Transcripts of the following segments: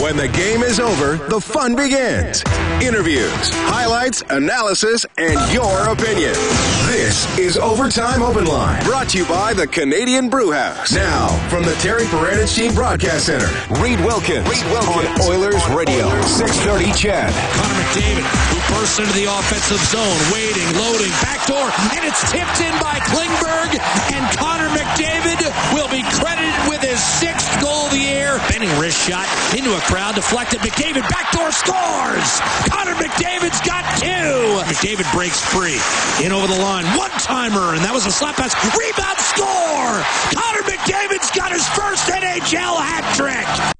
When the game is over, the fun begins. Interviews, highlights, analysis, and your opinion. This is Overtime Open Line, brought to you by the Canadian Brew House. Now, from the Terry Paranych Team Broadcast Center, Reed Wilkins, Reed Wilkins on Oilers Radio, 630 CHED. Connor McDavid, who bursts into the offensive zone, waiting, loading, backdoor, and it's tipped in by Klingberg, and Connor McDavid will be credited with his sixth year. Benning wrist shot into a crowd, deflected. McDavid backdoor scores. Connor McDavid's got two. McDavid breaks free. In over the line. One timer, and that was a slap pass. Rebound score. Connor McDavid's got his first NHL hat trick.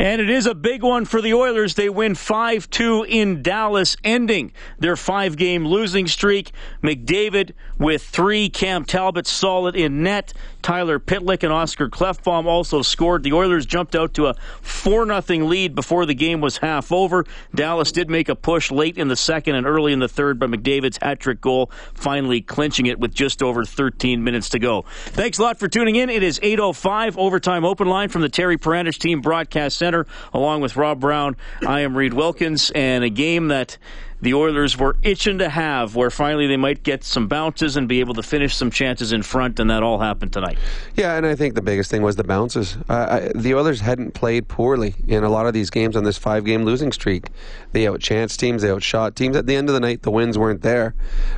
And it is a big one for the Oilers. They win 5 2 in Dallas, ending their five game losing streak. McDavid with three, Cam Talbot solid in net. Tyler Pitlick and Oscar Klefbom also scored. The Oilers jumped out to a 4 0 lead before the game was half over. Dallas did make a push late in the second and early in the third, but McDavid's hat trick goal finally clinching it with just over 13 minutes to go. Thanks a lot for tuning in. It is 8.05 overtime open line from the Terry Paranych Team Broadcast. Center, along with Rob Brown. I am Reed Wilkins, and a game that the Oilers were itching to have, where finally they might get some bounces and be able to finish some chances in front, and that all happened tonight. Yeah, and I think the biggest thing was the bounces. Uh, I, the Oilers hadn't played poorly in a lot of these games on this five-game losing streak. They outchanced teams, they outshot teams. At the end of the night, the wins weren't there,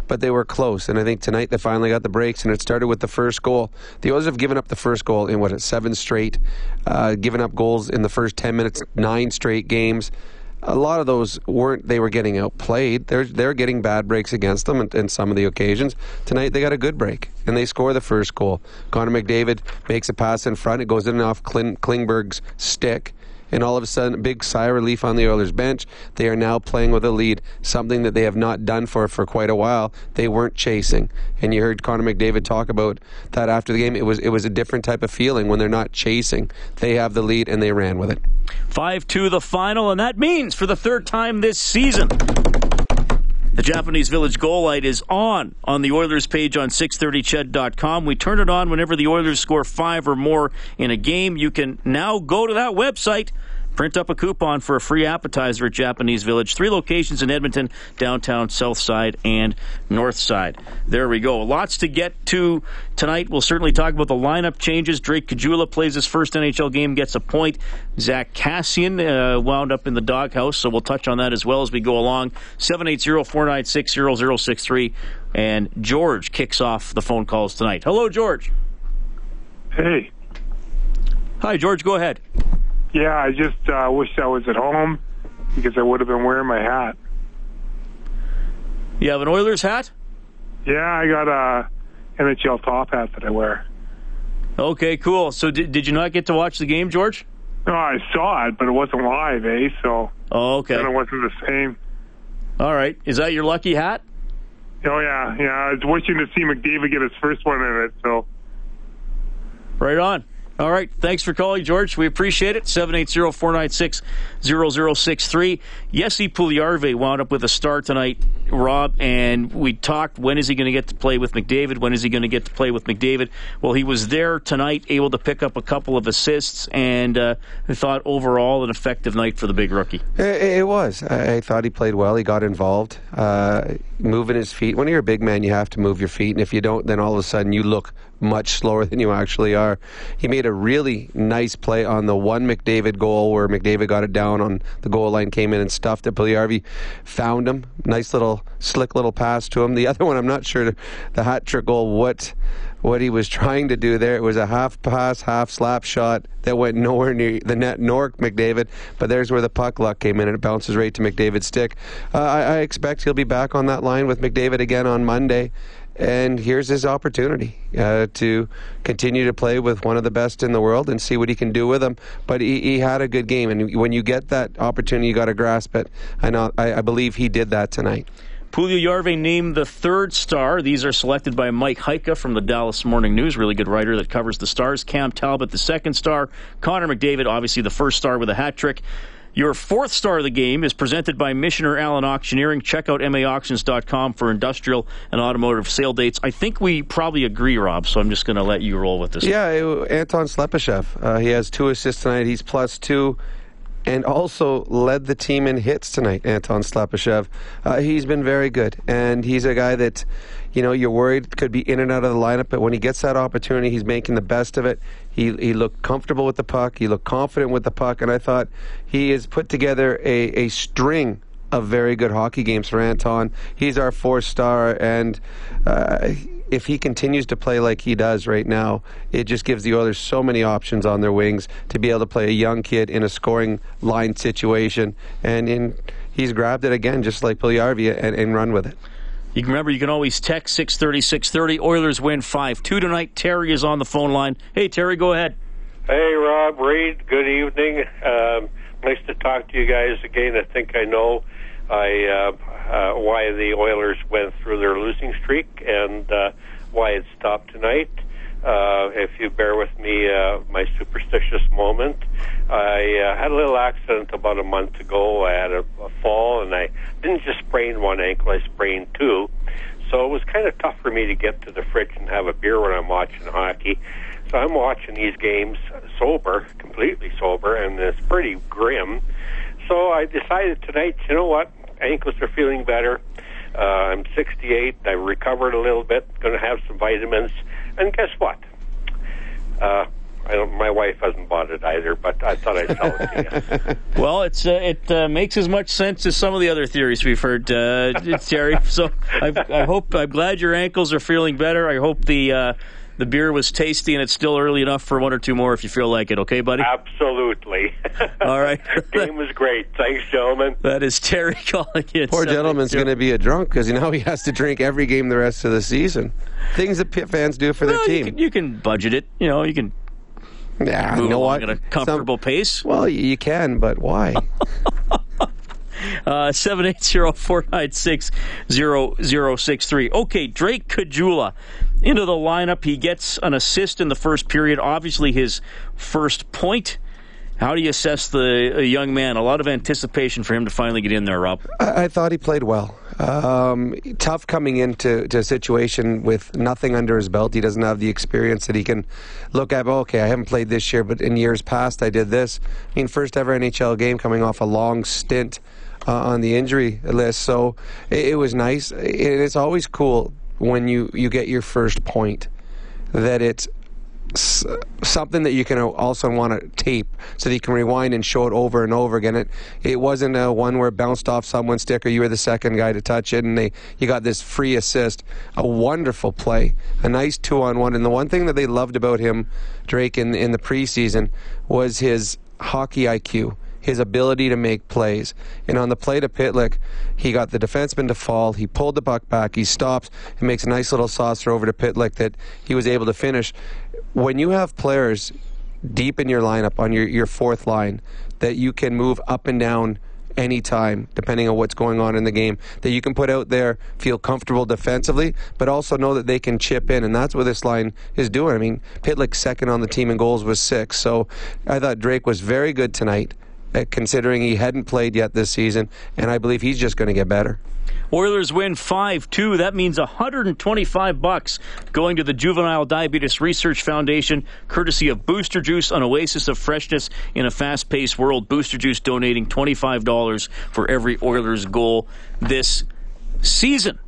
but they were close. And I think tonight they finally got the breaks, and it started with the first goal. The Oilers have given up the first goal in what seven straight, uh, given up goals in the first ten minutes, nine straight games a lot of those weren't they were getting outplayed. They're they're getting bad breaks against them in, in, some of the occasions. Tonight they got a good break and they score the first goal. Connor McDavid makes a pass in front. It goes in off Klingberg's stick and all of a sudden, big sigh of relief on the Oilers bench. They are now playing with a lead, something that they have not done for for quite a while. They weren't chasing, and you heard Connor McDavid talk about that after the game. It was it was a different type of feeling when they're not chasing. They have the lead and they ran with it. Five two the final, and that means for the third time this season. The Japanese Village goal light is on on the Oilers page on 630ched.com. We turn it on whenever the Oilers score five or more in a game. You can now go to that website Print up a coupon for a free appetizer at Japanese Village. Three locations in Edmonton, downtown, south side, and north side. There we go. Lots to get to tonight. We'll certainly talk about the lineup changes. Drake Caggiula plays his first NHL game, gets a point. Zack Kassian uh, wound up in the doghouse, so we'll touch on that as well as we go along. 780 496 0063. And George kicks off the phone calls tonight. Hello, George. Hey. Hi, George. Go ahead. Yeah, I just uh, wish I was at home because I would have been wearing my hat. You have an Oilers hat? Yeah, I got a NHL top hat that I wear. Okay, cool. So did, did you not get to watch the game, George? No, I saw it, but it wasn't live, eh? So oh, okay. It wasn't the same. All right. Is that your lucky hat? Oh yeah, yeah. I was wishing to see McDavid get his first one in it. So. Right on. All right. Thanks for calling, George. We appreciate it. 780 496 0063. Jesse Puljujarvi wound up with a star tonight, Rob, and we talked when is he going to get to play with McDavid? When is he going to get to play with McDavid? Well, he was there tonight, able to pick up a couple of assists, and uh, I thought overall an effective night for the big rookie. It, it was. I, thought he played well. He got involved, uh, moving his feet. When you're a big man, you have to move your feet, and if you don't, then all of a sudden you look much slower than you actually are. He made a really nice play on the one McDavid goal where McDavid got it down on the goal line, came in and stuffed it. Puljujarvi found him. Nice little, slick little pass to him. The other one, I'm not sure the hat trick goal, what what he was trying to do there. It was a half pass, half slap shot that went nowhere near the net nor McDavid. But there's where the puck luck came in, and it bounces right to McDavid's stick. Uh, I, I, expect he'll be back on that line with McDavid again on Monday. And here's his opportunity uh, to continue to play with one of the best in the world and see what he can do with them. But he, he had a good game, and when you get that opportunity, you got to grasp it. I know, I, I believe he did that tonight. Puljujarvi named the third star. These are selected by Mike Heika from the Dallas Morning News, really good writer that covers the stars. Cam Talbot, the second star. Connor McDavid, obviously the first star with a hat trick. Your fourth star of the game is presented by Michener Allen Auctioneering. Check out maauctions.com for industrial and automotive sale dates. I think we probably agree, Rob, so I'm just going to let you roll with this. Yeah, it, Anton Slepyshev. Uh, he has two assists tonight. He's plus two and also led the team in hits tonight, Anton Slepyshev. Uh, he's been very good, and he's a guy that, you know, you're worried could be in and out of the lineup, but when he gets that opportunity, he's making the best of it. He, he looked comfortable with the puck, he looked confident with the puck, and I thought he has put together a, a string of very good hockey games for Anton. He's our four star, and uh, if he continues to play like he does right now, it just gives the Oilers so many options on their wings to be able to play a young kid in a scoring line situation. And in, he's grabbed it again, just like Puljujarvi, and, and run with it. You can remember you can always text 630 630. Oilers win 5 2 tonight. Terry is on the phone line. Hey, Terry, go ahead. Hey, Rob, Reed, good evening. Um, nice to talk to you guys again. I think I know I uh, uh, why the Oilers went through their losing streak and uh, why it stopped tonight. Uh, if you bear with me, uh, my superstitious moment. I uh, had a little accident about a month ago. I had a, a fall, and I didn't just sprain one ankle; I sprained two. So it was kind of tough for me to get to the fridge and have a beer when I'm watching hockey. So I'm watching these games sober, completely sober, and it's pretty grim. So I decided tonight, you know what? Ankles are feeling better. Uh, I'm 68. I've recovered a little bit. Going to have some vitamins. And guess what? Uh, I don't, my wife hasn't bought it either, but I thought I'd tell it to you. well, it's uh, it uh, makes as much sense as some of the other theories we've heard, uh, Terry. So I, I, hope I'm glad your ankles are feeling better. I hope the uh, the beer was tasty and it's still early enough for one or two more if you feel like it. Okay, buddy? Absolutely. All right. Game was great. Thanks, gentlemen. That is Terry calling in. Poor gentleman's going to be a drunk because you now he has to drink every game the rest of the season. Things that pit fans do for well, their team. You can, you can, budget it. You know, you can. Yeah, move you know what? At a comfortable Some, pace. Well, you can, but why? Uh, 780-496-0063. Okay, Drake Caggiula into the lineup. He gets an assist in the first period. Obviously, his first point. How do you assess the young man? A lot of anticipation for him to finally get in there, Rob. I, thought he played well. Um, tough coming into to a situation with nothing under his belt. He doesn't have the experience that he can look at. Okay, I haven't played this year, but in years past I did this. I mean, first ever NHL game coming off a long stint uh, on the injury list. So it, it was nice. It, it's always cool when you, you get your first point that it's something that you can also want to tape so that you can rewind and show it over and over again. It it wasn't a one where it bounced off someone's stick or you were the second guy to touch it and they you got this free assist. A wonderful play, a nice two on one. And the one thing that they loved about him, Drake, in in the preseason was his hockey IQ his ability to make plays. And on the play to Pitlick, he got the defenseman to fall. He pulled the puck back. He stops and makes a nice little saucer over to Pitlick that he was able to finish. When you have players deep in your lineup on your, your fourth line that you can move up and down anytime, depending on what's going on in the game, that you can put out there, feel comfortable defensively, but also know that they can chip in, and that's what this line is doing. I mean, Pitlick second on the team in goals was six, so I thought Drake was very good tonight. Uh, considering he hadn't played yet this season, and I believe he's just going to get better. Oilers win 5-2. That means 125 bucks going to the Juvenile Diabetes Research Foundation, courtesy of Booster Juice, an oasis of freshness in a fast-paced world. Booster Juice donating $25 for every Oilers goal this season.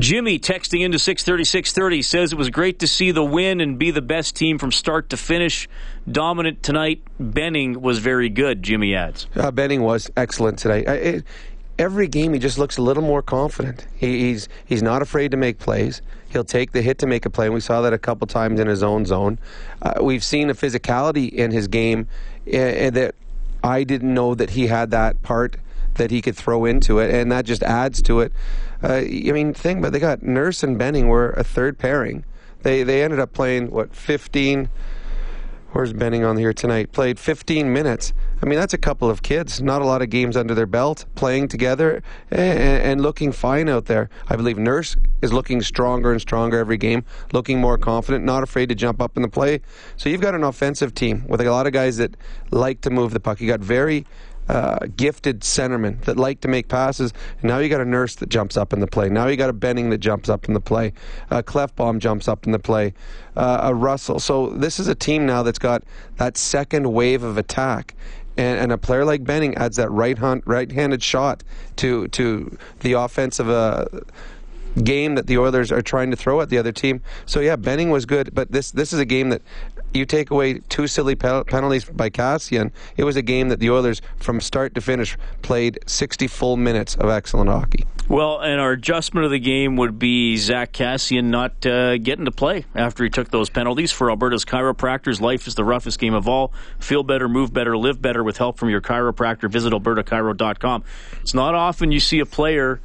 Jimmy texting into 630 says it was great to see the win and be the best team from start to finish. Dominant tonight. Benning was very good, Jimmy adds. Uh, Benning was excellent today. I, it, every game he just looks a little more confident. He, he's he's not afraid to make plays. He'll take the hit to make a play. And we saw that a couple times in his own zone. Uh, we've seen a physicality in his game uh, that I didn't know that he had that part that he could throw into it, and that just adds to it. Uh, I mean, think, but they got Nurse and Benning were a third pairing. They they ended up playing what 15 Where's Benning on here tonight? Played 15 minutes. I mean, that's a couple of kids. Not a lot of games under their belt, playing together and, and, looking fine out there. I believe Nurse is looking stronger and stronger every game, looking more confident, not afraid to jump up in the play. So you've got an offensive team with a lot of guys that like to move the puck. You got very uh, gifted centermen that like to make passes. And now you got a nurse that jumps up in the play. Now you got a Benning that jumps up in the play. A Klefbom jumps up in the play. Uh, a Russell. So this is a team now that's got that second wave of attack. And, and, a player like Benning adds that right hand, right-handed shot to to the offensive uh, game that the Oilers are trying to throw at the other team. So yeah, Benning was good, but this this is a game that you take away two silly penalties by Kassian. It was a game that the Oilers, from start to finish, played 60 full minutes of excellent hockey. Well, and our adjustment of the game would be Zack Kassian not uh, getting to play after he took those penalties. For Alberta's chiropractors, life is the roughest game of all. Feel better, move better, live better with help from your chiropractor. Visit albertachiro.com. It's not often you see a player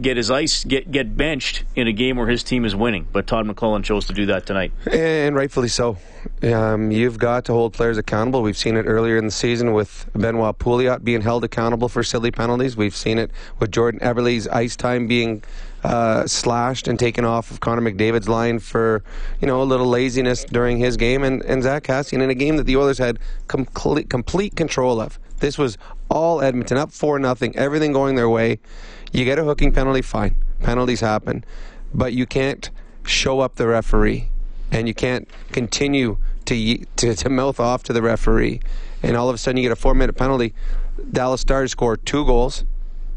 get his ice get get benched in a game where his team is winning. But Todd McLellan chose to do that tonight, and rightfully so. Um, you've got to hold players accountable. We've seen it earlier in the season with Benoit Pouliot being held accountable for silly penalties. We've seen it with Jordan Eberle's ice time being uh, slashed and taken off of Connor McDavid's line for you know a little laziness during his game, and, and Zack Kassian in a game that the Oilers had complete complete control of. This was all Edmonton up four nothing, everything going their way. You get a hooking penalty, fine. Penalties happen. But you can't show up the referee and you can't continue to, to, to mouth off to the referee. And all of a sudden you get a four minute penalty. Dallas Stars score two goals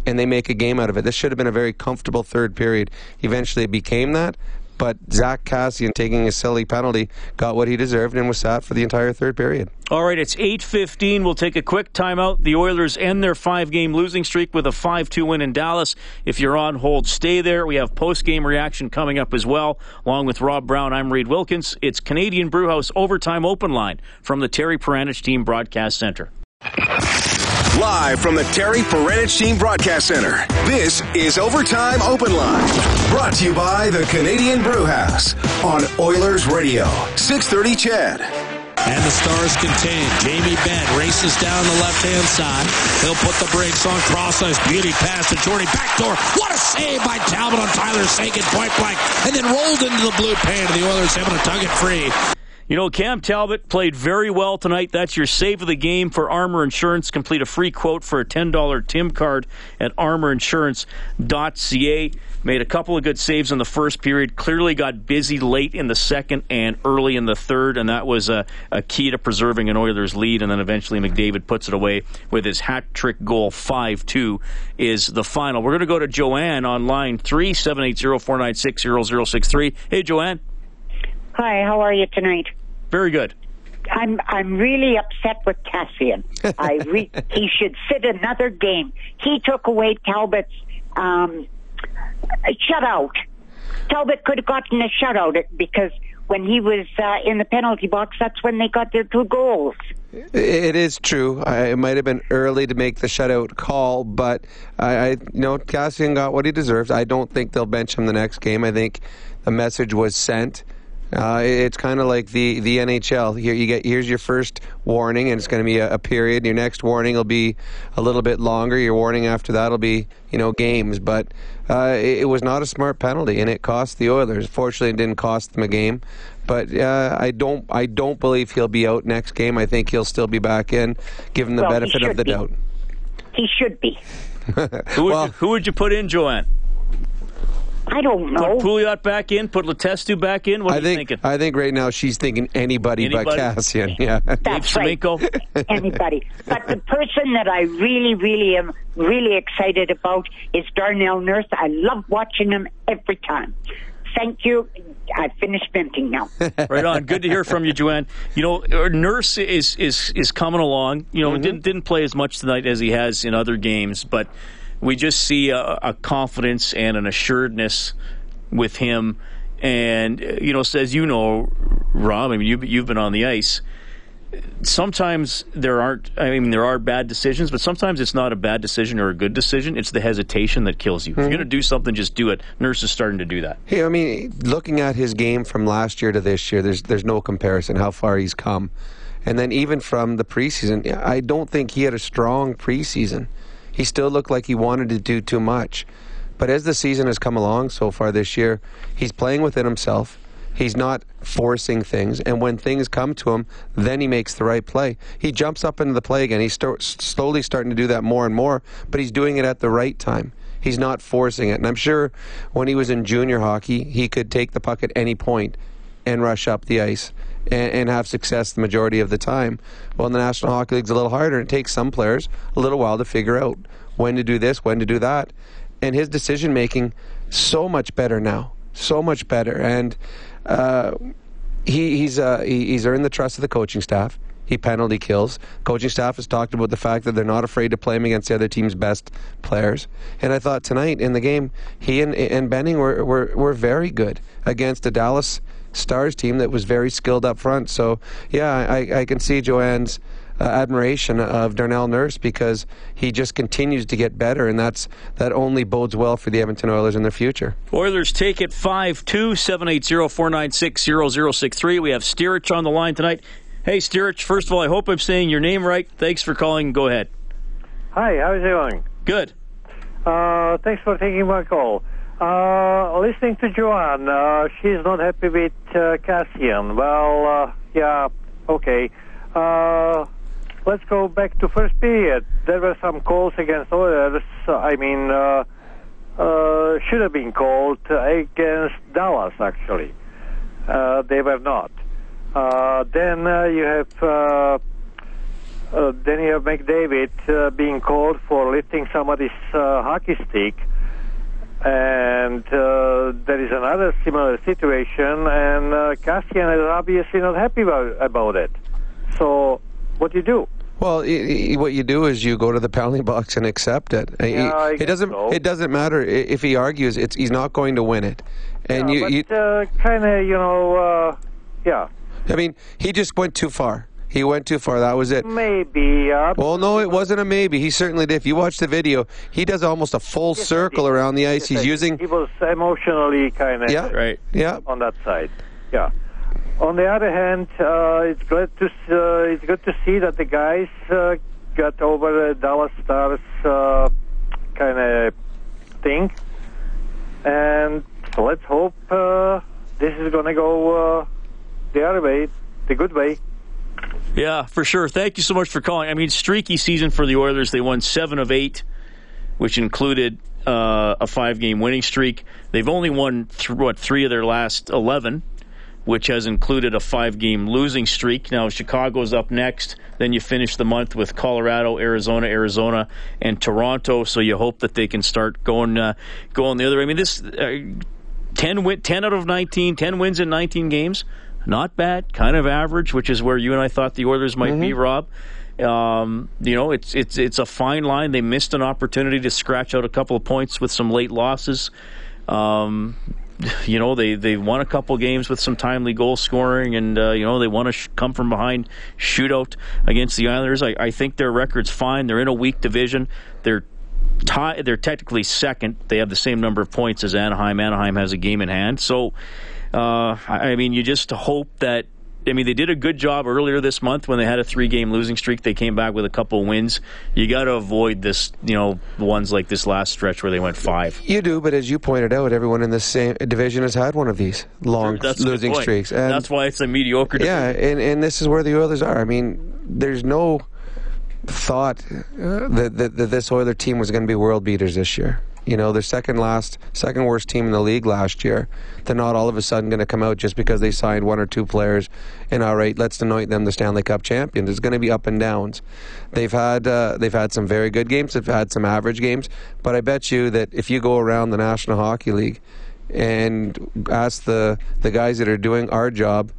and they make a game out of it. This should have been a very comfortable third period. Eventually it became that, but Zack Kassian taking a silly penalty got what he deserved and was sat for the entire third period. All right, it's 8:15. We'll take a quick timeout. The Oilers end their five-game losing streak with a 5-2 win in Dallas. If you're on hold, stay there. We have post-game reaction coming up as well. Along with Rob Brown, I'm Reed Wilkins. It's Canadian Brewhouse Overtime Open Line from the Terry Paranych Team Broadcast Center. Live from the Terry Team Broadcast Center, this is Overtime Open Line. Brought to you by the Canadian Brewhouse on Oilers Radio, 630 CHED. And the Stars contain. Jamie Benn races down the left-hand side. He'll put the brakes on cross ice. Beauty pass to Jordie. Backdoor. What a save by Talbot on Tyler Seguin point blank. And then rolled into the blue paint. The Oilers able to tug it free. You know, Cam Talbot played very well tonight. That's your save of the game for Armor Insurance. Complete a free quote for a $10 Tim card at armorinsurance.ca. Made a couple of good saves in the first period. Clearly got busy late in the second and early in the third, and that was a, a key to preserving an Oilers lead. And then eventually McDavid puts it away with his hat trick goal. 5 2 is the final. We're going to go to Joanne on line 3 780 496 0063. Hey, Joanne. Hi, how are you tonight? Very good. I'm I'm really upset with Kassian. I re- he should sit another game. He took away Talbot's um, shutout. Talbot could have gotten a shutout because when he was uh, in the penalty box, that's when they got their two goals. It is true. I, it might have been early to make the shutout call, but I, I you know Kassian got what he deserves. I don't think they'll bench him the next game. I think the message was sent. Uh, it's kind of like the, the NHL. Here you get here's your first warning, and it's going to be a, a, period. Your next warning will be a little bit longer. Your warning after that will be you know games. But uh, it, it, was not a smart penalty, and it cost the Oilers. Fortunately, it didn't cost them a game. But uh, I don't I don't believe he'll be out next game. I think he'll still be back in, given the well, benefit of the be. doubt. He should be. who, would well, you, who would you put in, Joanne? I don't know. Put Pouliot back in. Put Letestu back in. What are I you think, thinking? I think right now she's thinking anybody, anybody? but Kassian. Yeah, that's right. anybody. But the person that I really, really am really excited about is Darnell Nurse. I love watching him every time. Thank you. I finished venting now. right on. Good to hear from you, Joanne. You know, Nurse is is is coming along. You know, mm-hmm. didn't didn't play as much tonight as he has in other games, but we just see a, a confidence and an assuredness with him. And, you know, as you know, Rob, I mean, you've, you've been on the ice. sometimes there aren't. I mean, there are bad decisions, but sometimes it's not a bad decision or a good decision. It's the hesitation that kills you. Mm-hmm. If you're going to do something, just do it. Nurse is starting to do that. Hey, I mean, looking at his game from last year to this year, there's there's no comparison how far he's come. And then even from the preseason, I don't think he had a strong preseason. He still looked like he wanted to do too much. But as the season has come along so far this year, he's playing within himself. He's not forcing things, and when things come to him, then he makes the right play. He jumps up into the play again. He's slowly starting to do that more and more, but he's doing it at the right time. He's not forcing it. And I'm sure when he was in junior hockey, he could take the puck at any point and rush up the ice and, and have success the majority of the time. Well, in the National Hockey League, it's a little harder. It takes some players a little while to figure out when to do this, when to do that. And his decision making so much better now, so much better. And uh, he, he's uh, he, he's earned the trust of the coaching staff. He penalty kills. Coaching staff has talked about the fact that they're not afraid to play him against the other team's best players. And I thought tonight in the game, he and, and Benning were, were, were very good against a Dallas Stars team that was very skilled up front. So, yeah, I, I can see Joanne's uh, admiration of Darnell Nurse because he just continues to get better, and that's that only bodes well for the Edmonton Oilers in their future. Oilers take it 5 2, 780 496 0063. We have Stirich on the line tonight. Hey, Stirich, first of all, I hope I'm saying your name right. Thanks for calling. Go ahead. Hi, how's it going? Good. Uh, thanks for taking my call. Uh, listening to Joanne, uh, she's not happy with uh, Kassian. Well, uh, yeah, okay. Uh, let's go back to first period. There were some calls against Oilers. I mean, uh, should have been called against Dallas. Actually, they were not. Then you have then you have McDavid being called for lifting somebody's hockey stick, and uh, there is another similar situation, and uh, Kassian is obviously not happy about, about it. So, what do you do? Well, what you do is you go to the penalty box and accept it. Yeah, it, doesn't. So. It doesn't matter if he argues. It's he's not going to win it. And yeah, you, but, uh, kind of, you know, uh, yeah. I mean, he just went too far. He went too far. That was it. Maybe. Uh, well, no, it wasn't a maybe. He certainly did. If you watch the video, he does almost a full yes, circle around the ice. Yes, He's using. He was emotionally kind of. Yeah. Right. Yeah. On that side. Yeah. On the other hand, uh, it's good to uh, it's good to see that the guys uh, got over the Dallas Stars uh, kind of thing, and so let's hope uh, this is going to go uh, the other way, the good way. Yeah, for sure. Thank you so much for calling. I mean, streaky season for the Oilers. They won seven of eight, which included uh, a five-game winning streak. They've only won th- what three of their last eleven, which has included a five-game losing streak. Now Chicago's up next. Then you finish the month with Colorado, Arizona, Arizona, and Toronto. So you hope that they can start going uh, going the other. way. I mean, this uh, 10, win- 10 out of 19, 10 wins in nineteen games not bad, kind of average, which is where you and I thought the Oilers might mm-hmm. be, Rob. Um, you know, it's it's it's a fine line. They missed an opportunity to scratch out a couple of points with some late losses. Um, you know, they they won a couple games with some timely goal scoring, and uh, you know they want to sh- come from behind shootout against the Islanders. I, I think their record's fine. They're in a weak division. They're tie, They're technically second. They have the same number of points as Anaheim. Anaheim has a game in hand, so uh, I mean, you just hope that. I mean, they did a good job earlier this month when they had a three-game losing streak. They came back with a couple wins. You got to avoid this, you know, ones like this last stretch where they went five. You do, but as you pointed out, everyone in the same division has had one of these long That's losing streaks. And That's why it's a mediocre. Division. Yeah, and and this is where the Oilers are. I mean, there's no thought uh, that, that that this Oiler team was going to be world beaters this year. You know, they're second last, second worst team in the league last year. They're not all of a sudden going to come out just because they signed one or two players and all right, let's anoint them the Stanley Cup champions. It's going to be up and downs. They've had uh, they've had some very good games. They've had some average games. But I bet you that if you go around the National Hockey League and ask the the guys that are doing our job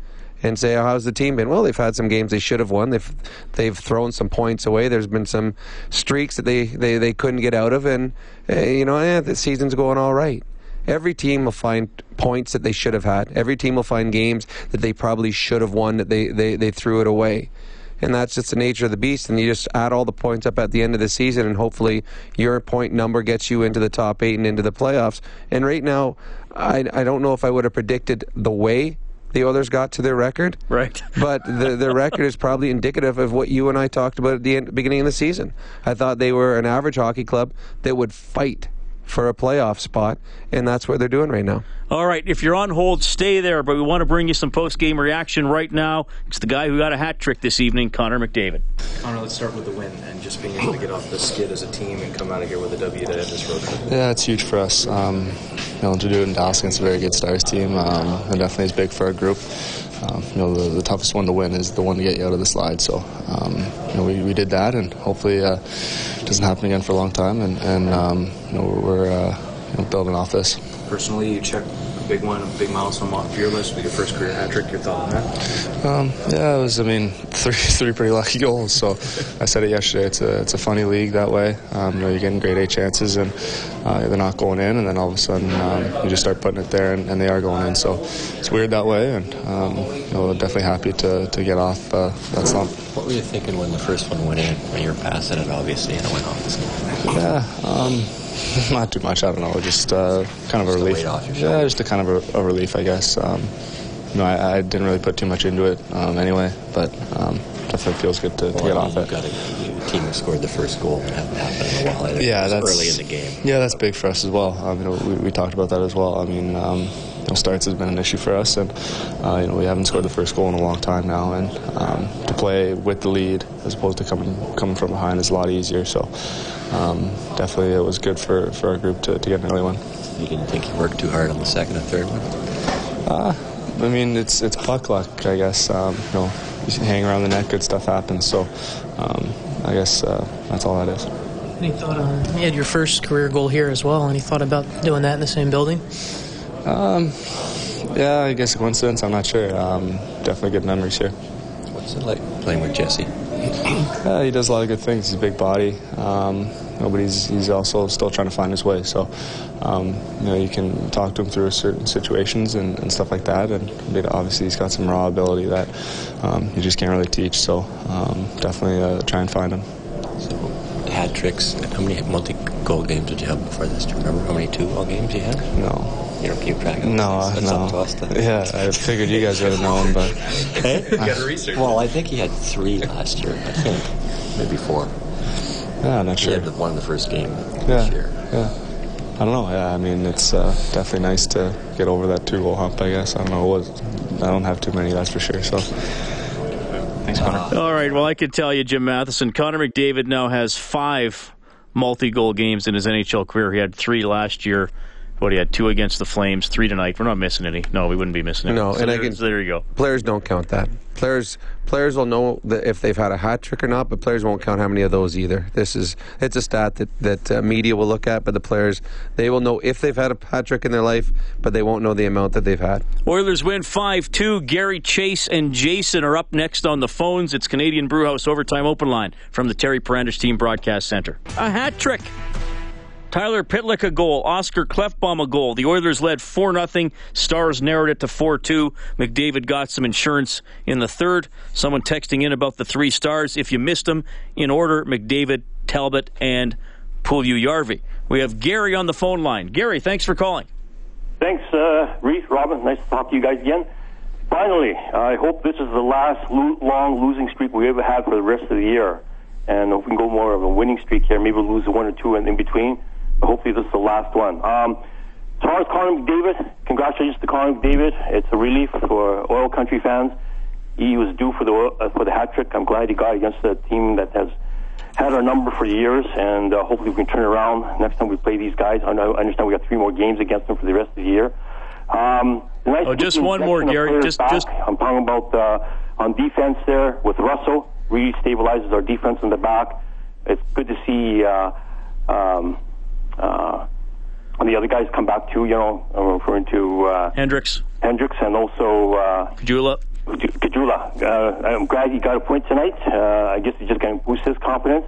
and say, oh, "How's the team been?" Well, they've had some games they should have won. They've they've thrown some points away. There's been some streaks that they, they, they couldn't get out of, and uh, you know, eh, the season's going all right. Every team will find points that they should have had. Every team will find games that they probably should have won that they, they, they threw it away. and that's just the nature of the beast. And you just add all the points up at the end of the season, and hopefully your point number gets you into the top eight and into the playoffs. And right now, I, I don't know if I would have predicted the way the Oilers got to their record. Right. but the, their record is probably indicative of what you and I talked about at the end, beginning of the season. I thought they were an average hockey club that would fight for a playoff spot, and that's what they're doing right now. All right, if you're on hold, stay there, but we want to bring you some post game reaction right now. It's the guy who got a hat trick this evening, Connor McDavid. Connor, let's start with the win and just being able to get off the skid as a team and come out of here with a W to end this road trip. Yeah, it's huge for us. Um, you know, to do it in Dallas against a very good Stars team, um, it definitely is big for our group. Um, you know, the, the, toughest one to win is the one to get you out of the slide. So, um, you know, we, we did that, and hopefully uh, it doesn't happen again for a long time. And, and um, you know, we're uh, you know, building off this. Personally, you check big one, a big milestone off your list with your first career hat trick. Your thought on that? Um, yeah, it was. I mean, three three pretty lucky goals. So I said it yesterday. It's a it's a funny league that way. Um, you know, you're getting great A chances and uh, they're not going in, and then all of a sudden um, you just start putting it there, and, and, they are going in. So it's weird that way, and um, you know, definitely happy to, to get off uh, that slump. What were you thinking when the first one went in? When you were passing it, obviously, and it went off. Yeah. Not too much. I don't know. Just uh, kind of a relief. Yeah, just a kind of a, a relief, I guess. Um, you know, I, I, didn't really put too much into it um, anyway, but um, definitely feels good to, to well, get off it. Got a, team scored the first goal. Hasn't happened in a while. Yeah, that's early in the game. Yeah, that's big for us as well. You know, we, we, talked about that as well. I mean, um, starts has been an issue for us, and uh, you know we haven't scored the first goal in a long time now, and um, to play with the lead as opposed to coming coming from behind is a lot easier. So um, definitely it was good for, for our group to, to get an early one. You didn't think you worked too hard on the second and third one? Uh, I mean, it's it's puck luck, I guess. Um, you know, you hang around the net, good stuff happens. So um, I guess uh, that's all that is. Any thought on you had your first career goal here as well? Any thought about doing that in the same building? Um, yeah, I guess a coincidence. I'm not sure. Um, definitely good memories here. What's it like playing with Jesse? Yeah, he does a lot of good things. He's a big body. Um, but he's, he's also still trying to find his way. So, um, you know, you can talk to him through certain situations and, and stuff like that. And obviously, he's got some raw ability that um, you just can't really teach. So, um, definitely uh, try and find him. So, hat tricks. How many multi-goal games did you have before this? Do you remember how many two-goal games you had? No. You don't keep track of No, That's no. up to us to- Yeah, I figured you guys would have known, but Hey? Well, I think he had three last year. I think maybe four. yeah, I'm not He sure. had won the first game Yeah, this year. yeah. I don't know. Yeah, I mean, it's uh, definitely nice to get over that two-goal hump. I guess I don't know. What, I don't have too many, that's for sure. So, Thanks, Connor. All right, well, I can tell you, Jim Matheson, Connor McDavid now has five multi goal games in his NHL career. He had three last year. What he had two against the Flames, three tonight. We're not missing any. No, we wouldn't be missing any. No, so and I there, can- so there you go. Players don't count that. Players players will know that if they've had a hat trick or not, but players won't count how many of those either. This is it's a stat that that uh, media will look at, but the players they will know if they've had a hat trick in their life, but they won't know the amount that they've had. Oilers win 5 2. Gary Chase and Jason are up next on the phones. It's Canadian Brewhouse Overtime Open Line from the Terry Paranych Team Broadcast Center. A hat trick. Tyler Pitlick a goal. Oscar Klefbom a goal. The Oilers led 4 0. Stars narrowed it to 4 2. McDavid got some insurance in the third. Someone texting in about the three stars. If you missed them, in order McDavid, Talbot, and Puljujärvi. We have Gary on the phone line. Gary, thanks for calling. Thanks, uh, Reese, Robin. Nice to talk to you guys again. Finally, I hope this is the last lo- long losing streak we ever had for the rest of the year. And if we can go more of a winning streak here, maybe we'll lose one or two in between. Hopefully, this is the last one. Um, as Connor McDavid, congratulations to Connor McDavid. It's a relief for oil country fans. He was due for the oil- uh, for the hat trick. I'm glad he got against a team that has had our number for years, and uh, hopefully we can turn it around next time we play these guys. I know- I understand we got three more games against them for the rest of the year. Um, nice Oh, just one more, Gary. Just- back. just- I'm talking about uh, on defense there with Russell. Really stabilizes our defense in the back. It's good to see uh, um, uh, and the other guys come back too. You know, I'm referring to uh, Hendricks, Hendricks, and also uh, Jula. Caggiula. Uh, I'm glad he got a point tonight. Uh, I guess he's just going to boost his confidence.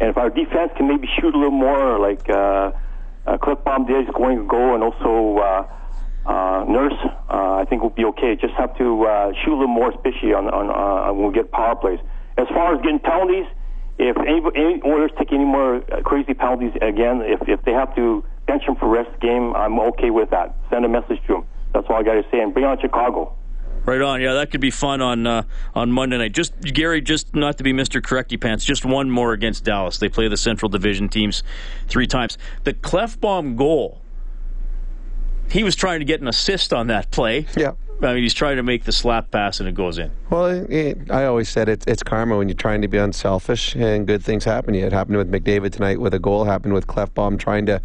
And if our defense can maybe shoot a little more, like uh, uh, Klefbom did, going to go, and also uh, uh, Nurse, uh, I think we'll be okay. Just have to uh, shoot a little more, especially on, on uh, when we get power plays. As far as getting penalties, if any, any Oilers take any more uh, crazy penalties again, if if they have to bench him for rest game, I'm okay with that. Send a message to him. That's all I got to say. And bring on Chicago. Right on. Yeah, that could be fun on uh, on Monday night. Just Gary, just not to be Mr. Correcty Pants, just one more against Dallas. They play the Central Division teams three times. The Klefbom goal. He was trying to get an assist on that play. Yeah. I mean, he's trying to make the slap pass and it goes in. Well, it, I always said it's, it's karma when you're trying to be unselfish and good things happen. It happened with McDavid tonight with a goal. Happened with Klefbom trying to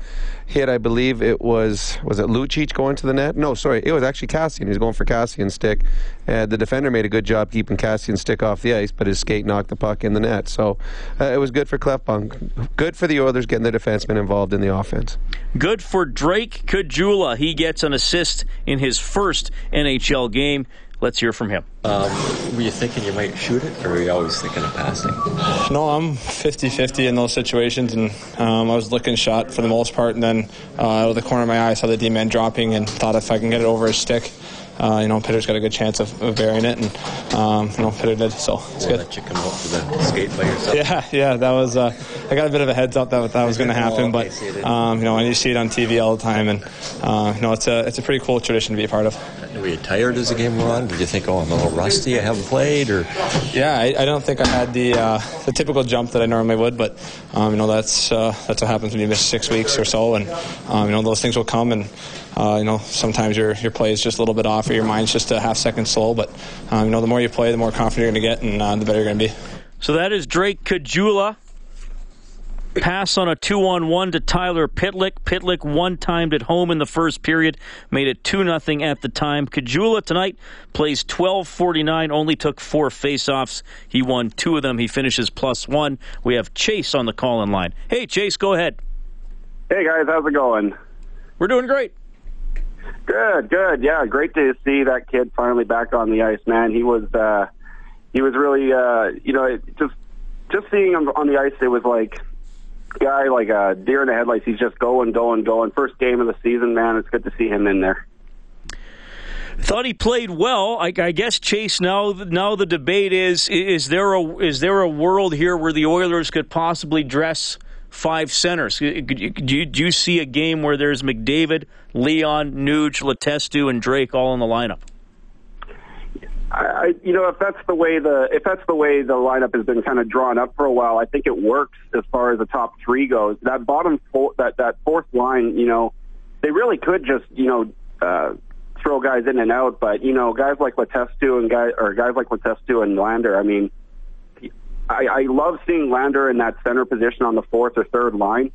hit. I believe it was was it Lucic going to the net? No, sorry, it was actually Kassian. He was going for Kassian's stick. Uh, the defender made a good job keeping Kassian's stick off the ice, but his skate knocked the puck in the net. So uh, it was good for Klefbom. Good for the Oilers getting the defenseman involved in the offense. Good for Drake Caggiula. He gets an assist in his first NHL game. Let's hear from him. Um, were you thinking you might shoot it, or were you always thinking of passing? No, I'm 50 50 in those situations, and um, I was looking shot for the most part, and then uh, out of the corner of my eye, I saw the D man dropping and thought if I can get it over his stick, uh, you know, Pitter's got a good chance of, of burying it, and um, you know, Pitter did. So it's good. Let you come out to the skate by yourself. Yeah, yeah, that was. Uh, I got a bit of a heads up that that was going to happen, but um, you know, and you see it on TV all the time, and uh, you know, it's a it's a pretty cool tradition to be a part of. Were you tired as the game went on? Did you think, oh, I'm a little rusty, I haven't played, or? Yeah, I, I don't think I had the uh, the typical jump that I normally would, but um, you know, that's uh, that's what happens when you miss six weeks or so, and um, you know, those things will come and. Uh, you know, sometimes your your play is just a little bit off, or your mind's just a half second slow. But um, you know, the more you play, the more confident you're going to get, and uh, the better you're going to be. So that is Drake Caggiula. Pass on a two on one to Tyler Pitlick. Pitlick one timed at home in the first period, made it 2 0 at the time. Caggiula tonight plays 12:49. only took four faceoffs. He won two of them. He finishes plus one. We have Chase on the call in line. Hey, Chase, go ahead. Hey, guys, how's it going? We're doing great. Good, good. Yeah, great to see that kid finally back on the ice, man. He was, uh, he was really, uh, you know, it just, just seeing him on the ice, it was like, guy like a deer in the headlights. He's just going, going, going. First game of the season, man. It's good to see him in there. Thought he played well. I, I, guess Chase. Now, now the debate is: is there a is there a world here where the Oilers could possibly dress five centers? Do you, do you see a game where there's McDavid, Leon, Nuge, Letestu, and Drake all in the lineup? I, you know, if that's the way the if that's the way the lineup has been kind of drawn up for a while, I think it works as far as the top three goes. That bottom four, that that fourth line, you know, they really could just you know uh, throw guys in and out, but you know, guys like Letestu and guys or guys like Letestu and Lander. I mean, I, I love seeing Lander in that center position on the fourth or third line.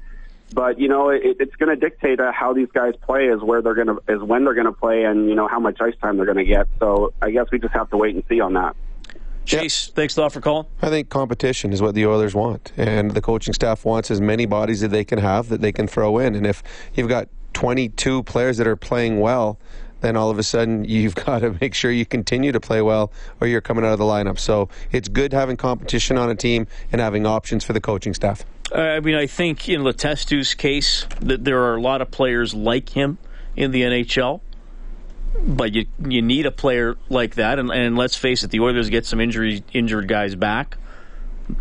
But you know, it, it's going to dictate uh, how these guys play, is where they're going to, is when they're going to play, and you know how much ice time they're going to get. So I guess we just have to wait and see on that. Chase, thanks a lot for calling. I think competition is what the Oilers want, and the coaching staff wants as many bodies that they can have that they can throw in. And if you've got 22 players that are playing well, then all of a sudden you've got to make sure you continue to play well or you're coming out of the lineup. So it's good having competition on a team and having options for the coaching staff. Uh, I mean, I think in Letestu's case that there are a lot of players like him in the NHL, but you you need a player like that. And, and let's face it, the Oilers get some injury injured guys back.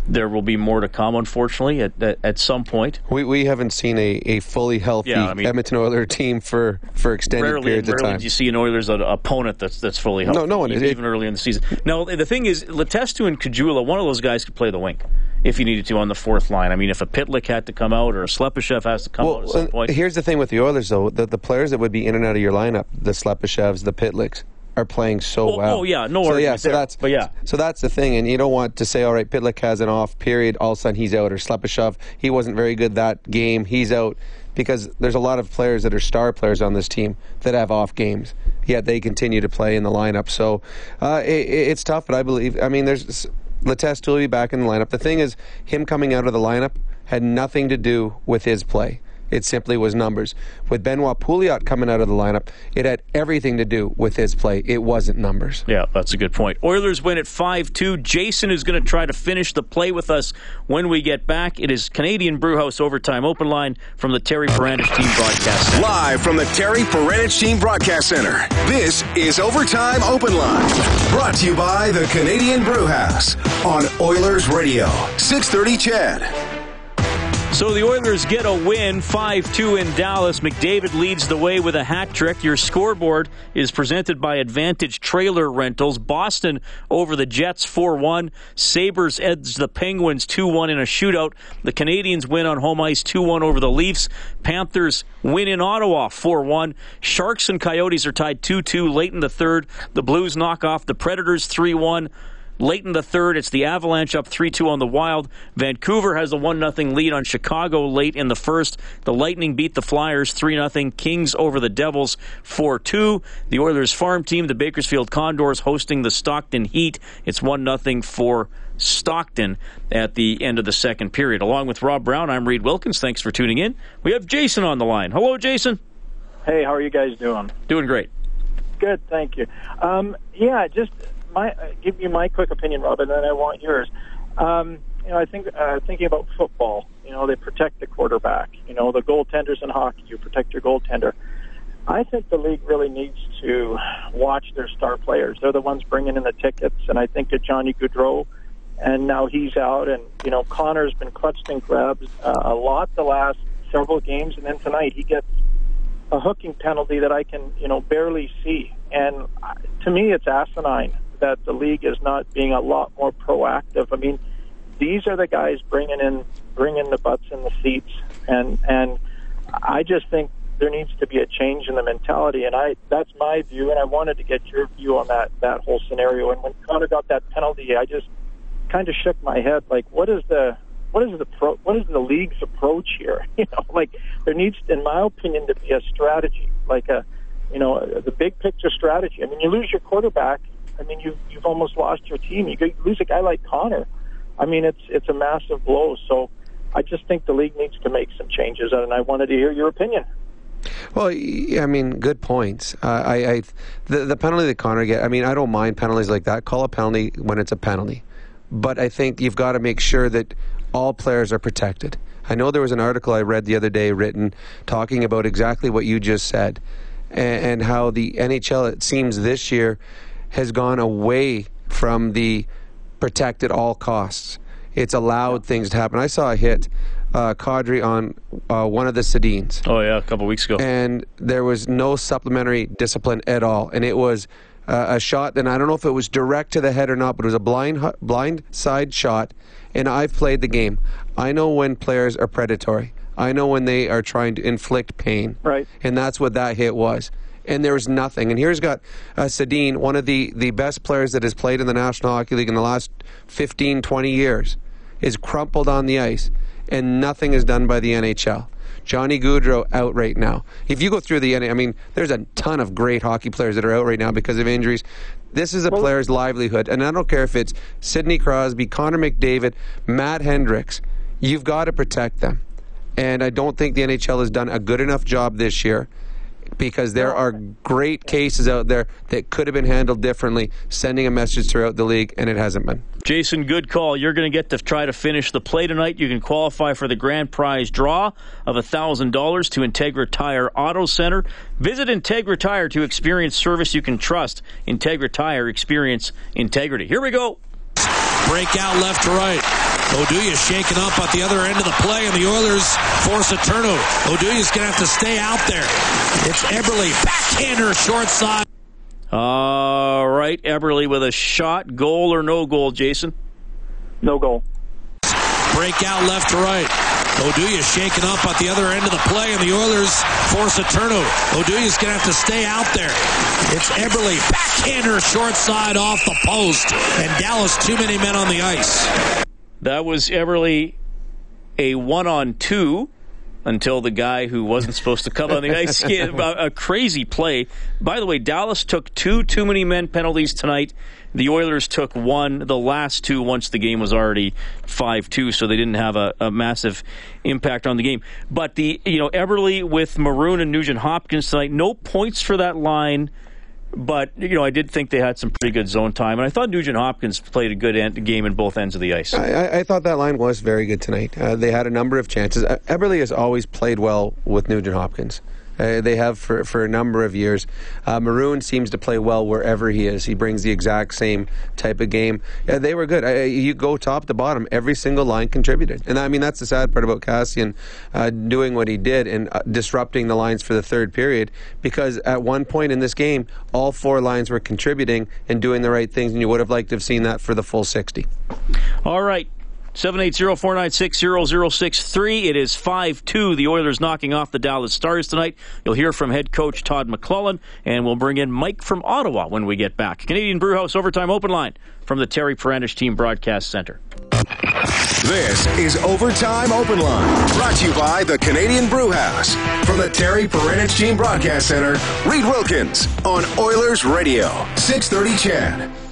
There will be more to come, unfortunately, at at, at some point. We we haven't seen a, a fully healthy Yeah, I mean- Edmonton Oilers team for, for extended rarely, periods of time. do you see an Oilers an opponent that's that's fully healthy. No, no one- even, it- even early in the season. No, the thing is, Letestu and Caggiula, one of those guys could play the wing if you needed to on the fourth line. I mean, if a Pitlick had to come out or a Slepyshev has to come out at some point. Here's the thing with the Oilers, though: the, the players that would be in and out of your lineup, the Slepyshevs, the Pitlicks, are playing so Oh, well. oh, yeah, no so, yeah, so there. that's But yeah. so that's the thing, and you don't want to say, all right, Pitlick has an off period, all of a sudden he's out, or Slepyshev, he wasn't very good that game, he's out, because there's a lot of players that are star players on this team that have off games, yet they continue to play in the lineup. So uh, it, it's tough, but I believe, I mean, there's. Letestu will be back in the lineup. The thing is, him coming out of the lineup had nothing to do with his play. It simply was numbers. With Benoit Pouliot coming out of the lineup, it had everything to do with his play. It wasn't numbers. Yeah, that's a good point. Oilers win at 5 2. Jason is going to try to finish the play with us when we get back. It is Canadian Brewhouse Overtime Open Line from the Terry Paranych Team Broadcast. Live from the Terry Paranych Team Broadcast Center. This is Overtime Open Line. Brought to you by the Canadian Brewhouse. on Oilers Radio. 630 CHED. So the Oilers get a win 5 2 in Dallas. McDavid leads the way with a hat trick. Your scoreboard is presented by Advantage Trailer Rentals. Boston over the Jets 4 1. Sabres edge the Penguins 2 1 in a shootout. The Canadiens win on home ice 2 1 over the Leafs. Panthers win in Ottawa 4 1. Sharks and Coyotes are tied 2 2 late in the third. The Blues knock off the Predators 3 1. Late in the third, it's the Avalanche up 3 2 on the Wild. Vancouver has a 1 0 lead on Chicago late in the first. The Lightning beat the Flyers 3 0. Kings over the Devils 4 2. The Oilers farm team, the Bakersfield Condors, hosting the Stockton Heat. It's 1 0 for Stockton at the end of the second period. Along with Rob Brown, I'm Reed Wilkins. Thanks for tuning in. We have Jason on the line. Hello, Jason. Hey, how are you guys doing? Doing great. Good, thank you. Um, yeah, just my give you my quick opinion, Robin, and then I want yours. Um, you know, I think uh, thinking about football, you know, they protect the quarterback. You know, the goaltenders in hockey, you protect your goaltender. I think the league really needs to watch their star players. They're the ones bringing in the tickets, and I think of Johnny Gaudreau, and now he's out, and you know Connor's been clutched and grabs uh, a lot the last several games, and then tonight he gets a hooking penalty that I can you know barely see, and uh, to me it's asinine that the league is not being a lot more proactive. I mean, these are the guys bringing in bringing the butts in the seats, and and I just think there needs to be a change in the mentality, and I that's my view, and I wanted to get your view on that that whole scenario. And when Connor got that penalty, I just kind of shook my head, like, what is the what is the pro, what is the league's approach here? You know, like there needs, in my opinion, to be a strategy, like a you know the big picture strategy. I mean, you lose your quarterback, I mean, you've you've almost lost your team. You lose a guy like Connor. I mean, it's it's a massive blow. So I just think the league needs to make some changes, and I wanted to hear your opinion. Well, I mean, good points. Uh, I, I the, the penalty that Connor get. I mean, I don't mind penalties like that. Call a penalty when it's a penalty, but I think you've got to make sure that all players are protected. I know there was an article I read the other day written talking about exactly what you just said, and, and how the NHL it seems this year has gone away from the protect at all costs. It's allowed things to happen. I saw a hit uh, Kadri on uh, one of the Sedins. Oh yeah, a couple weeks ago. And there was no supplementary discipline at all, and it was uh, a shot. And I don't know if it was direct to the head or not, but it was a blind blind side shot. And I've played the game. I know when players are predatory. I know when they are trying to inflict pain. Right. And that's what that hit was and there was nothing. And here's got uh, Sedin, one of the, the best players that has played in the National Hockey League in the last 15, 20 years, is crumpled on the ice, and nothing is done by the NHL. Johnny Gaudreau out right now. If you go through the, I mean, there's a ton of great hockey players that are out right now because of injuries. This is a well, player's livelihood, and I don't care if it's Sidney Crosby, Connor McDavid, Matt Hendricks. You've got to protect them, and I don't think the NHL has done a good enough job this year because there are great cases out there that could have been handled differently, sending a message throughout the league, and it hasn't been. Jason, good call. You're going to get to try to finish the play tonight. You can qualify for the grand prize draw of $1,000 to Integra Tire Auto Center. Visit Integra Tire to experience service you can trust. Integra Tire, experience integrity. Here we go. Breakout left to right. Oduya shaking up at the other end of the play, and the Oilers force a turnover. Oduya's going to have to stay out there. It's Eberle, backhander, short side. All right, Eberle with a shot, goal or no goal, Jason? No goal. Breakout left to right. Oduya shaking up at the other end of the play, and the Oilers force a turnover. Oduya's going to have to stay out there. It's Eberle, backhander, short side off the post, and Dallas too many men on the ice. That was Eberle a one on two until the guy who wasn't supposed to come on the ice. Made a crazy play. By the way, Dallas took two too many men penalties tonight. The Oilers took one, the last two, once the game was already 5 2, so they didn't have a, a, massive impact on the game. But the, you know, Eberle with Maroon and Nugent Hopkins tonight, no points for that line. But, you know, I did think they had some pretty good zone time. And I thought Nugent Hopkins played a good end, game in both ends of the ice. I, I thought that line was very good tonight. Uh, they had a number of chances. Uh, Eberle has always played well with Nugent Hopkins. Uh, they have for, for a number of years. Uh, Maroon seems to play well wherever he is. He brings the exact same type of game. Yeah, they were good. You go top to bottom, every single line contributed. And I mean, that's the sad part about Kassian uh, doing what he did and uh, disrupting the lines for the third period because at one point in this game, all four lines were contributing and doing the right things, and you would have liked to have seen that for the full 60. All right. 780-496-0063. It is 5-2. The Oilers knocking off the Dallas Stars tonight. You'll hear from head coach Todd McLellan, and we'll bring in Mike from Ottawa when we get back. Canadian Brewhouse Overtime Open Line from the Terry Paranych Team Broadcast Center. This is Overtime Open Line, brought to you by the Canadian Brewhouse. From the Terry Paranych Team Broadcast Center, Reed Wilkins on Oilers Radio, 630 CHED.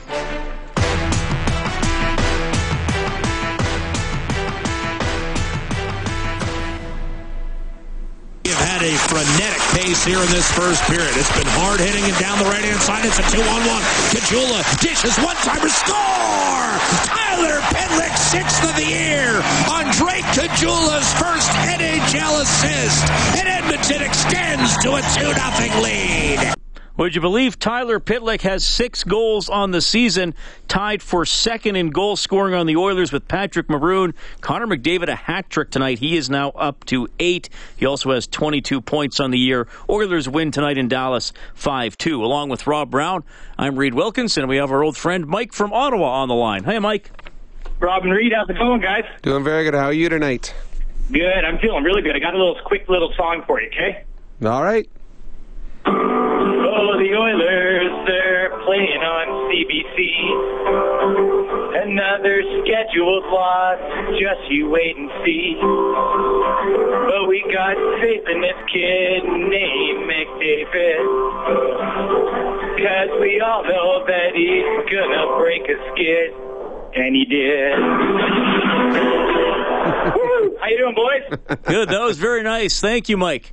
A frenetic pace here in this first period. It's been hard hitting and down the right hand side. It's a two on one. Caggiula dishes one timer score. Tyler Pitlick, sixth of the year on Drake Caggiula's first NHL assist. And Edmonton extends to a 2 0 lead. Would you believe Tyler Pitlick has six goals on the season, tied for second in goal scoring on the Oilers with Patrick Maroon. Connor McDavid a hat trick tonight. He is now up to eight. He also has 22 points on the year. Oilers win tonight in Dallas 5 2. Along with Rob Brown, I'm Reed Wilkinson, and we have our old friend Mike from Ottawa on the line. Hey, Mike. Rob and Reed, how's it going, guys? Doing very good. How are you tonight? Good. I'm feeling really good. I got a little quick little song for you, okay? All right. Oh, the Oilers, they're playing on CBC. Another scheduled loss, just you wait and see. But we got faith in this kid named McDavid. Cause we all know that he's gonna break a skid. And he did. How you doing, boys? Good. That was very nice. Thank you, Mike.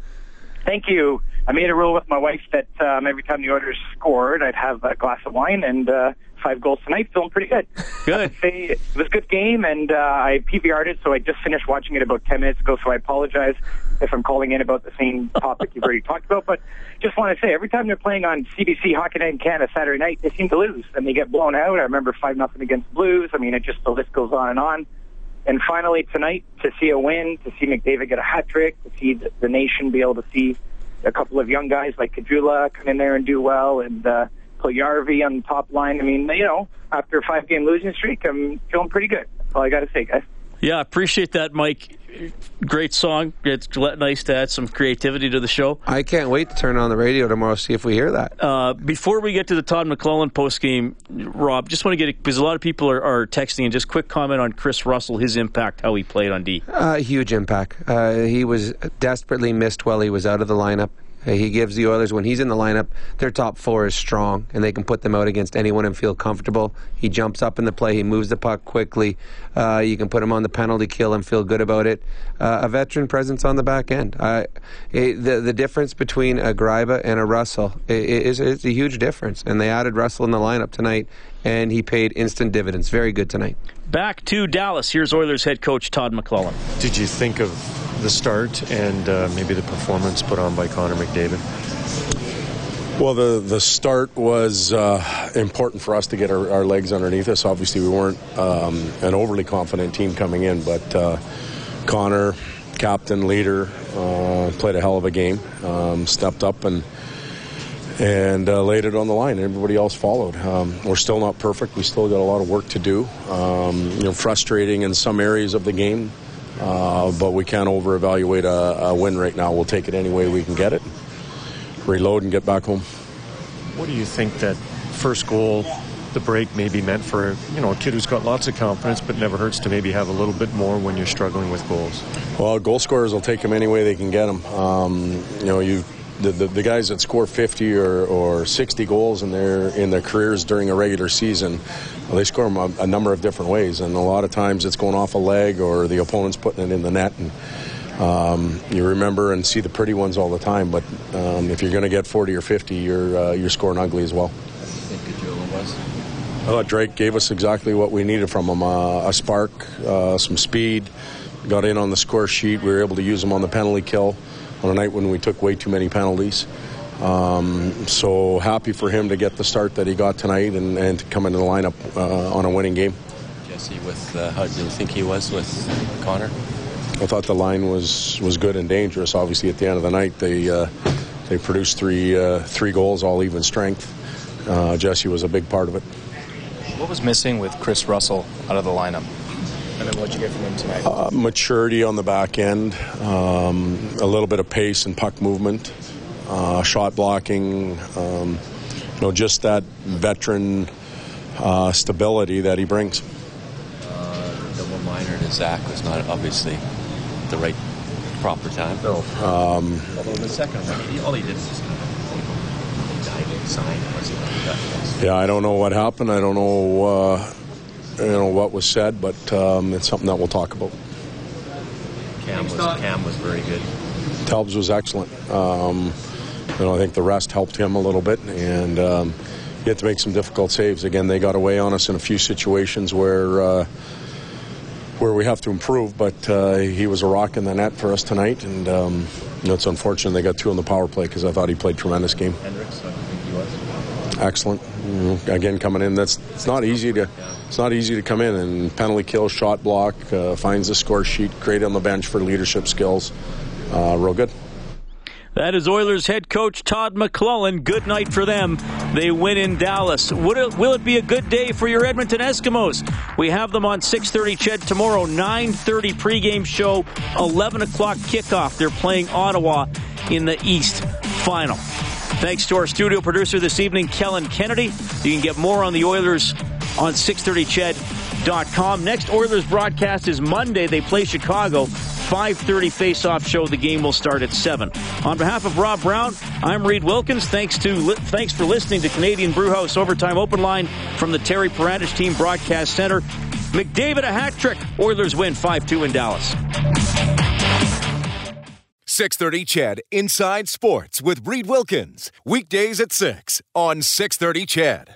Thank you. I made a rule with my wife that um, every time the Oilers scored, I'd have a glass of wine and uh, five goals tonight. Feeling pretty good. Good. Say it was a good game, and uh, I PVR'd it, so I just finished watching it about 10 minutes ago, so I apologize if I'm calling in about the same topic you've already talked about. But just want to say, every time they're playing on CBC Hockey Night in Canada Saturday night, they seem to lose, and they get blown out. I remember 5 nothing against Blues. I mean, it just, the list goes on and on. And finally tonight, to see a win, to see McDavid get a hat trick, to see the, the nation be able to see a couple of young guys like Caggiula come in there and do well, and uh, Yarvi on the top line. I mean, you know, after a five game losing streak, I'm feeling pretty good. That's all I got to say, guys. Yeah, I appreciate that, Mike. Great song. It's nice to add some creativity to the show. I can't wait to turn on the radio tomorrow see if we hear that. Uh, before we get to the Todd McLellan post game, Rob, just want to get it because a lot of people are, are, texting and just quick comment on Kris Russell, his impact, how he played on D. Uh, huge impact. Uh, he was desperately missed while he was out of the lineup. He gives the Oilers, when he's in the lineup, their top four is strong, and they can put them out against anyone and feel comfortable. He jumps up in the play, he moves the puck quickly. Uh, you can put him on the penalty kill and feel good about it. Uh, a veteran presence on the back end. Uh, it, the the difference between a Gryba and a Russell is, is a huge difference, and they added Russell in the lineup tonight, and he paid instant dividends. Very good tonight. Back to Dallas. Here's Oilers head coach Todd McLellan. Did you think of the start and uh, maybe the performance put on by Connor McDavid? Well, the, the start was uh, important for us to get our, our, legs underneath us. Obviously, we weren't um, an overly confident team coming in, but uh, Connor, captain, leader, uh, played a hell of a game, um, stepped up and and uh, laid it on the line. Everybody else followed. Um, we're still not perfect. We still got a lot of work to do. Um, you know, frustrating in some areas of the game, uh, but we can't over evaluate a, a, win right now. We'll take it any way we can get it, reload, and get back home. What do you think that first goal, the break, maybe meant for you know a kid who's got lots of confidence, but never hurts to maybe have a little bit more when you're struggling with goals? Well, goal scorers will take them any way they can get them. Um, you know, you the, the, the, guys that score 50 or, or 60 goals in their in their careers during a regular season, well, they score them a, a, number of different ways, and a lot of times it's going off a leg or the opponent's putting it in the net. And um, you remember and see the pretty ones all the time, but um, if you're going to get 40 or 50, you're uh, you're scoring ugly as well. I thought Drake gave us exactly what we needed from him: uh, a spark, uh, some speed. Got in on the score sheet. We were able to use him on the penalty kill. on a night when we took way too many penalties. Um, so happy for him to get the start that he got tonight and, and to come into the lineup uh, on a winning game. Jesse, with uh, how do you think he was with Connor? I thought the line was was good and dangerous. Obviously, at the end of the night, they uh, they produced three uh, three goals, all even strength. Uh, Jesse was a big part of it. What was missing with Kris Russell out of the lineup? And then what'd you get from him tonight? Uh, maturity on the back end, um, a little bit of pace and puck movement, uh, shot blocking, um, you know, just that veteran uh, stability that he brings. Uh, double minor to Zack was not obviously the right proper time. No. Um, Although the second one, all he did was just dive inside. Was yeah, I don't know what happened. I don't know, uh, you know, what was said, but um, it's something that we'll talk about. Cam was, Cam was very good. Telbs was excellent. Um, you know, I think the rest helped him a little bit, and um, he had to make some difficult saves. Again, they got away on us in a few situations where uh, where we have to improve. But uh, he was a rock in the net for us tonight, and um, you know, it's unfortunate they got two on the power play because I thought he played tremendous game. Hendricks, I think he was. Excellent. Again, coming in, that's it's not easy to it's not easy to come in and penalty kill, shot block, uh, finds the score sheet, great on the bench for leadership skills. Uh, real good. That is Oilers head coach Todd McLellan. Good night for them. They win in Dallas. It, will it be a good day for your Edmonton Eskimos? We have them on 6:30 Ched tomorrow. 9:30 pregame show. 11 o'clock kickoff. They're playing Ottawa in the East Final. Thanks to our studio producer this evening, Kellen Kennedy. You can get more on the Oilers on 630ched.com. Next Oilers broadcast is Monday. They play Chicago. 5:30 face-off show. The game will start at 7. On behalf of Rob Brown, I'm Reed Wilkins. Thanks to thanks for listening to Canadian Brewhouse Overtime Open Line from the Terry Paranych Team Broadcast Center. McDavid a hat trick. Oilers win 5-2 in Dallas. 630 CHED Inside Sports with Reed Wilkins. Weekdays at 6 on 630 Ched.